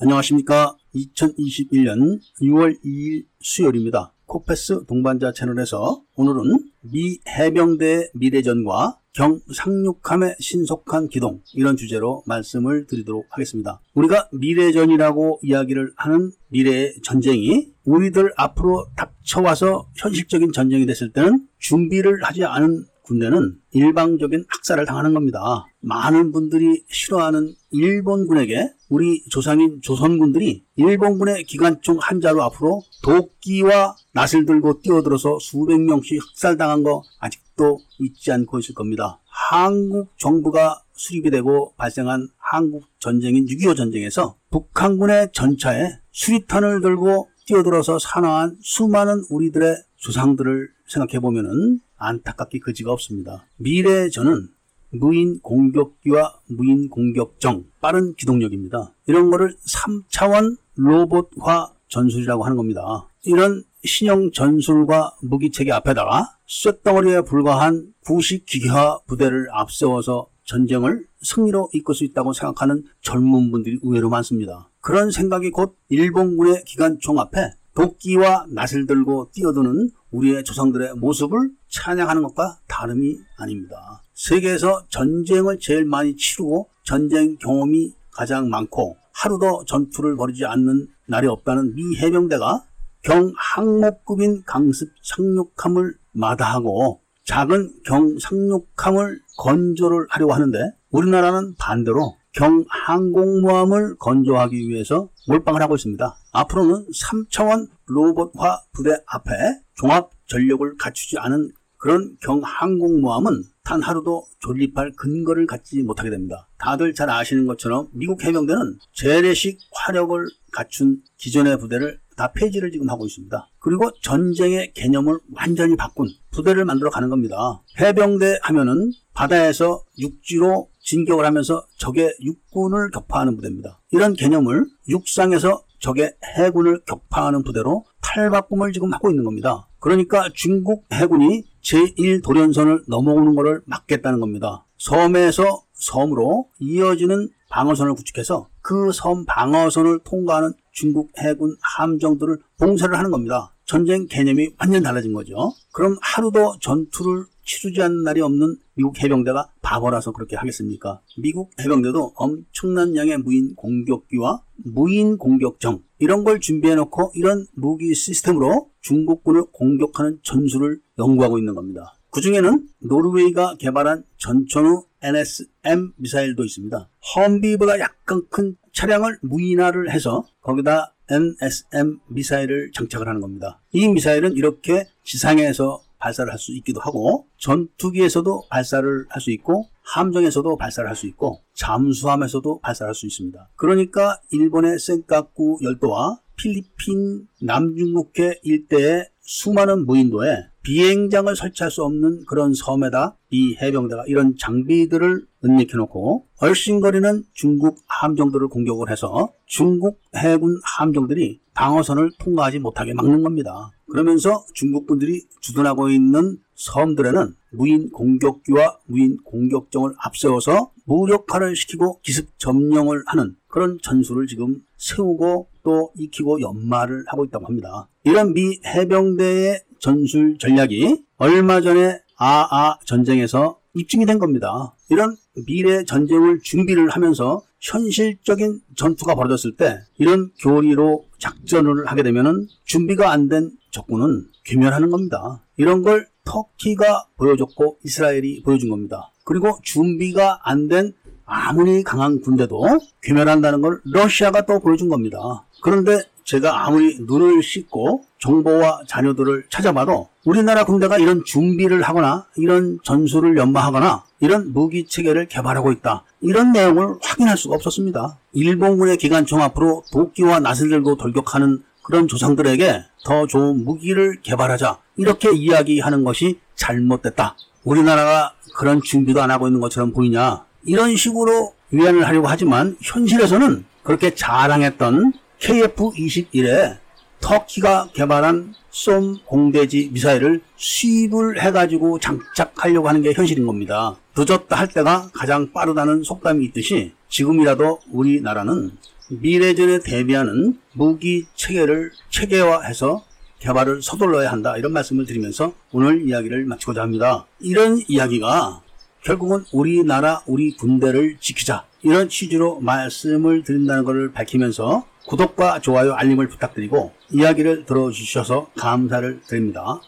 안녕하십니까. 2021년 6월 2일 수요일입니다. 코페스 동반자 채널에서 오늘은 미 해병대의 미래전과 경상륙함의 신속한 기동 이런 주제로 말씀을 드리도록 하겠습니다. 우리가 미래전이라고 이야기를 하는 미래의 전쟁이 우리들 앞으로 닥쳐와서 현실적인 전쟁이 됐을 때는 준비를 하지 않은 군대는 일방적인 학살을 당하는 겁니다. 많은 분들이 싫어하는 일본군에게 우리 조상인 조선군들이 일본군의 기관총 한 자루 앞으로 도끼와 낫을 들고 뛰어들어서 수백 명씩 학살당한 거 아직도 잊지 않고 있을 겁니다. 한국 정부가 수립이 되고 발생한 한국 전쟁인 6.25 전쟁에서 북한군의 전차에 수리탄을 들고 뛰어들어서 사망한 수많은 우리들의 조상들을 생각해 보면은 안타깝기 그지가 없습니다. 미래전은 무인 공격기와 무인 공격정, 빠른 기동력입니다. 이런 거를 3차원 로봇화 전술이라고 하는 겁니다. 이런 신형 전술과 무기체계 앞에다가 쇳덩어리에 불과한 구식 기계화 부대를 앞세워서 전쟁을 승리로 이끌 수 있다고 생각하는 젊은 분들이 의외로 많습니다. 그런 생각이 곧 일본군의 기관총 앞에 도끼와 낫을 들고 뛰어드는 우리의 조상들의 모습을 찬양하는 것과 다름이 아닙니다. 세계에서 전쟁을 제일 많이 치르고 전쟁 경험이 가장 많고 하루도 전투를 벌이지 않는 날이 없다는 미 해병대가 경항목급인 강습 상륙함을 마다하고 작은 경상륙함을 건조를 하려고 하는데 우리나라는 반대로 경 항공모함을 건조하기 위해서 몰빵을 하고 있습니다. 앞으로는 3차원 로봇화 부대 앞에 종합 전력을 갖추지 않은 그런 경 항공모함은 단 하루도 존립할 근거를 갖지 못하게 됩니다. 다들 잘 아시는 것처럼 미국 해병대는 재래식 화력을 갖춘 기존의 부대를 다 폐지를 지금 하고 있습니다. 그리고 전쟁의 개념을 완전히 바꾼 부대를 만들어 가는 겁니다. 해병대 하면은 바다에서 육지로 진격을 하면서 적의 육군을 격파하는 부대입니다. 이런 개념을 육상에서 적의 해군을 격파하는 부대로 탈바꿈을 지금 하고 있는 겁니다. 그러니까 중국 해군이 제1도련선을 넘어오는 것을 막겠다는 겁니다. 섬에서 섬으로 이어지는 방어선을 구축해서 그 섬 방어선을 통과하는 중국 해군 함정들을 봉쇄를 하는 겁니다. 전쟁 개념이 완전 달라진 거죠. 그럼 하루도 전투를 치르지 않는 날이 없는 미국 해병대가 바보라서 그렇게 하겠습니까? 미국 해병대도 엄청난 양의 무인 공격기와 무인 공격정 이런 걸 준비해 놓고 이런 무기 시스템으로 중국군을 공격하는 전술을 연구하고 있는 겁니다. 그 중에는 노르웨이가 개발한 전천후 NSM 미사일도 있습니다. 험비보다 약간 큰 차량을 무인화를 해서 거기다 NSM 미사일을 장착을 하는 겁니다. 이 미사일은 이렇게 지상에서 발사를 할 수 있기도 하고 전투기에서도 발사를 할 수 있고 함정에서도 발사를 할 수 있고 잠수함에서도 발사를 할 수 있습니다. 그러니까 일본의 센카쿠 열도와 필리핀 남중국해 일대의 수많은 무인도에 비행장을 설치할 수 없는 그런 섬에다 이 해병대가 이런 장비들을 은닉해놓고 얼씬거리는 중국 함정들을 공격을 해서 중국 해군 함정들이 방어선을 통과하지 못하게 막는 겁니다. 그러면서 중국분들이 주둔하고 있는 섬들에는 무인 공격기와 무인 공격정을 앞세워서 무력화를 시키고 기습 점령을 하는 그런 전술을 지금 세우고 또 익히고 연마를 하고 있다고 합니다. 이런 미 해병대의 전술 전략이 얼마 전에 아아 전쟁에서 입증이 된 겁니다. 이런 미래 전쟁을 준비를 하면서 현실적인 전투가 벌어졌을 때 이런 교리로 작전을 하게 되면 준비가 안 된 적군은 괴멸하는 겁니다. 이런 걸 터키가 보여줬고 이스라엘이 보여준 겁니다. 그리고 준비가 안 된 아무리 강한 군대도 괴멸한다는 걸 러시아가 또 보여준 겁니다. 그런데 제가 아무리 눈을 씻고 정보와 자료들을 찾아봐도 우리나라 군대가 이런 준비를 하거나 이런 전술을 연마하거나 이런 무기 체계를 개발하고 있다. 이런 내용을 확인할 수가 없었습니다. 일본군의 기관총 앞으로 도끼와 들고 돌격하는 그런 조상들에게 더 좋은 무기를 개발하자. 이렇게 이야기하는 것이 잘못됐다. 우리나라가 그런 준비도 안 하고 있는 것처럼 보이냐. 이런 식으로 위안을 하려고 하지만 현실에서는 그렇게 자랑했던 KF-21에 터키가 개발한 쏨 공대지 미사일을 수입을 해가지고 장착하려고 하는 게 현실인 겁니다. 늦었다 할 때가 가장 빠르다는 속담이 있듯이 지금이라도 우리나라는 미래전에 대비하는 무기 체계를 체계화해서 개발을 서둘러야 한다 이런 말씀을 드리면서 오늘 이야기를 마치고자 합니다. 이런 이야기가 결국은 우리나라 우리 군대를 지키자 이런 취지로 말씀을 드린다는 것을 밝히면서 구독과 좋아요 알림을 부탁드리고 이야기를 들어주셔서 감사를 드립니다.